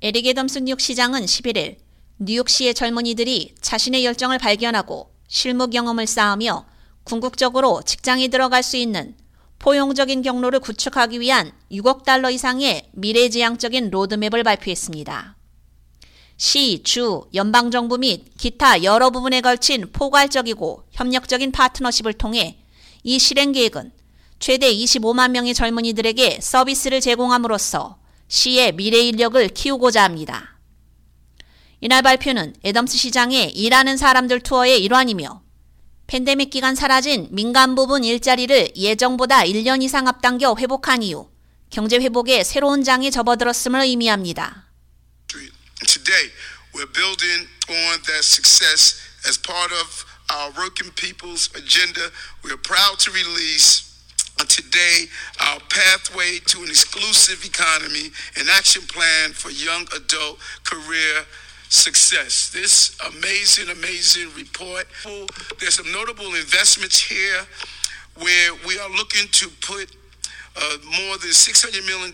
에릭 애덤스 뉴욕 시장은 11일 뉴욕시의 젊은이들이 자신의 열정을 발견하고 실무 경험을 쌓으며 궁극적으로 직장에 들어갈 수 있는 포용적인 경로를 구축하기 위한 6억 달러 이상의 미래지향적인 로드맵을 발표했습니다. 시, 주, 연방정부 및 기타 여러 부분에 걸친 포괄적이고 협력적인 파트너십을 통해 이 실행 계획은 최대 25만 명의 젊은이들에게 서비스를 제공함으로써 시의 미래 인력을 키우고자 합니다. 이날 발표는 애덤스 시장의 일하는 사람들 투어의 일환이며 팬데믹 기간 사라진 민간 부분 일자리를 예정보다 1년 이상 앞당겨 회복한 이후 경제 회복의 새로운 장에 접어들었음을 의미합니다. Today, we're building on that success as part of our working people's agenda. We are proud to release today our pathway to an exclusive economy, an action plan for young adult career success. This amazing, amazing report. There's some notable investments here where we are looking to put uh, more than $600 million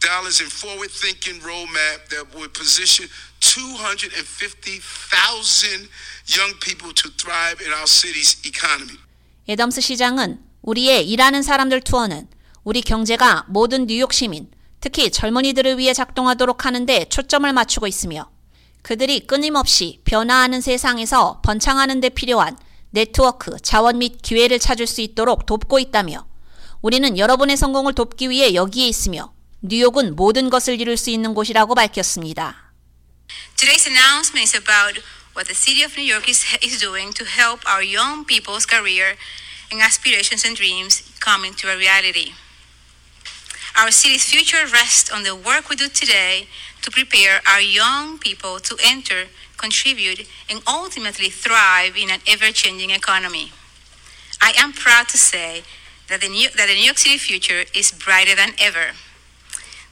dollars in forward-thinking roadmap that would position 250,000 young people to thrive in our city's economy. 애덤스 시장은 우리의 일하는 사람들 투어는 우리 경제가 모든 뉴욕 시민, 특히 젊은이들을 위해 작동하도록 하는데 초점을 맞추고 있으며 그들이 끊임없이 변화하는 세상에서 번창하는 데 필요한 네트워크, 자원 및 기회를 찾을 수 있도록 돕고 있다며 우리는 여러분의 성공을 돕기 위해 여기에 있으며 뉴욕은 모든 것을 이룰 수 있는 곳이라고 밝혔습니다. Today's announcement is about what the city of New York is, is doing to help our young people's career and aspirations and dreams come into a reality. Our city's future rests on the work we do today to prepare our young people to enter, contribute, and ultimately thrive in an ever changing economy. I am proud to say that the, New, that the New York City future is brighter than ever.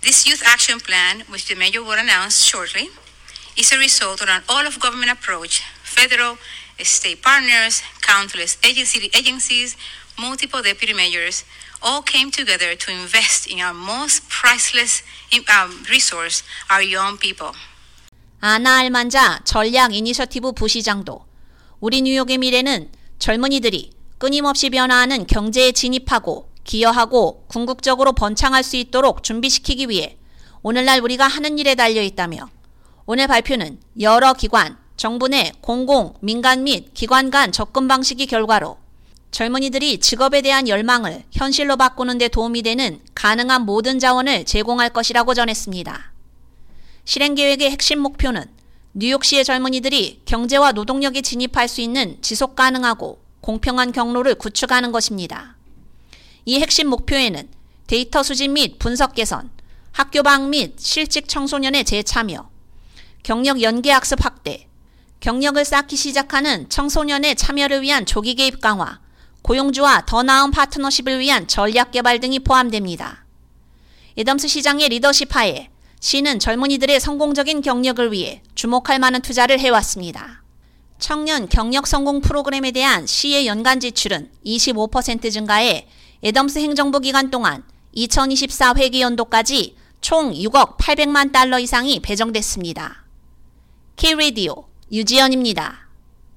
This youth action plan, which the mayor will announce shortly, is a result of an all of government approach federal, state partners, countless agencies, multiple deputy mayors all came together to invest in our most priceless um, resource, our young people. 아나 알만자 전략 이니셔티브 부시장도 우리 뉴욕의 미래는 젊은이들이 끊임없이 변화하는 경제에 진입하고 기여하고 궁극적으로 번창할 수 있도록 준비시키기 위해 오늘날 우리가 하는 일에 달려 있다며 오늘 발표는 여러 기관, 정부 내 공공, 민간 및 기관 간 접근 방식이 결과로 젊은이들이 직업에 대한 열망을 현실로 바꾸는 데 도움이 되는 가능한 모든 자원을 제공할 것이라고 전했습니다. 실행 계획의 핵심 목표는 뉴욕시의 젊은이들이 경제와 노동력에 진입할 수 있는 지속 가능하고 공평한 경로를 구축하는 것입니다. 이 핵심 목표에는 데이터 수집 및 분석 개선, 학교 밖 및 실직 청소년의 재참여, 경력 연계 학습 확대, 경력을 쌓기 시작하는 청소년의 참여를 위한 조기 개입 강화, 고용주와 더 나은 파트너십을 위한 전략 개발 등이 포함됩니다. 애덤스 시장의 리더십 하에 시는 젊은이들의 성공적인 경력을 위해 주목할 만한 투자를 해왔습니다. 청년 경력 성공 프로그램에 대한 시의 연간 지출은 25% 증가해 에덤스 행정부 기간 동안 2024 회기 연도까지 총 6억 800만 달러 이상이 배정됐습니다. K-Radio 유지연입니다.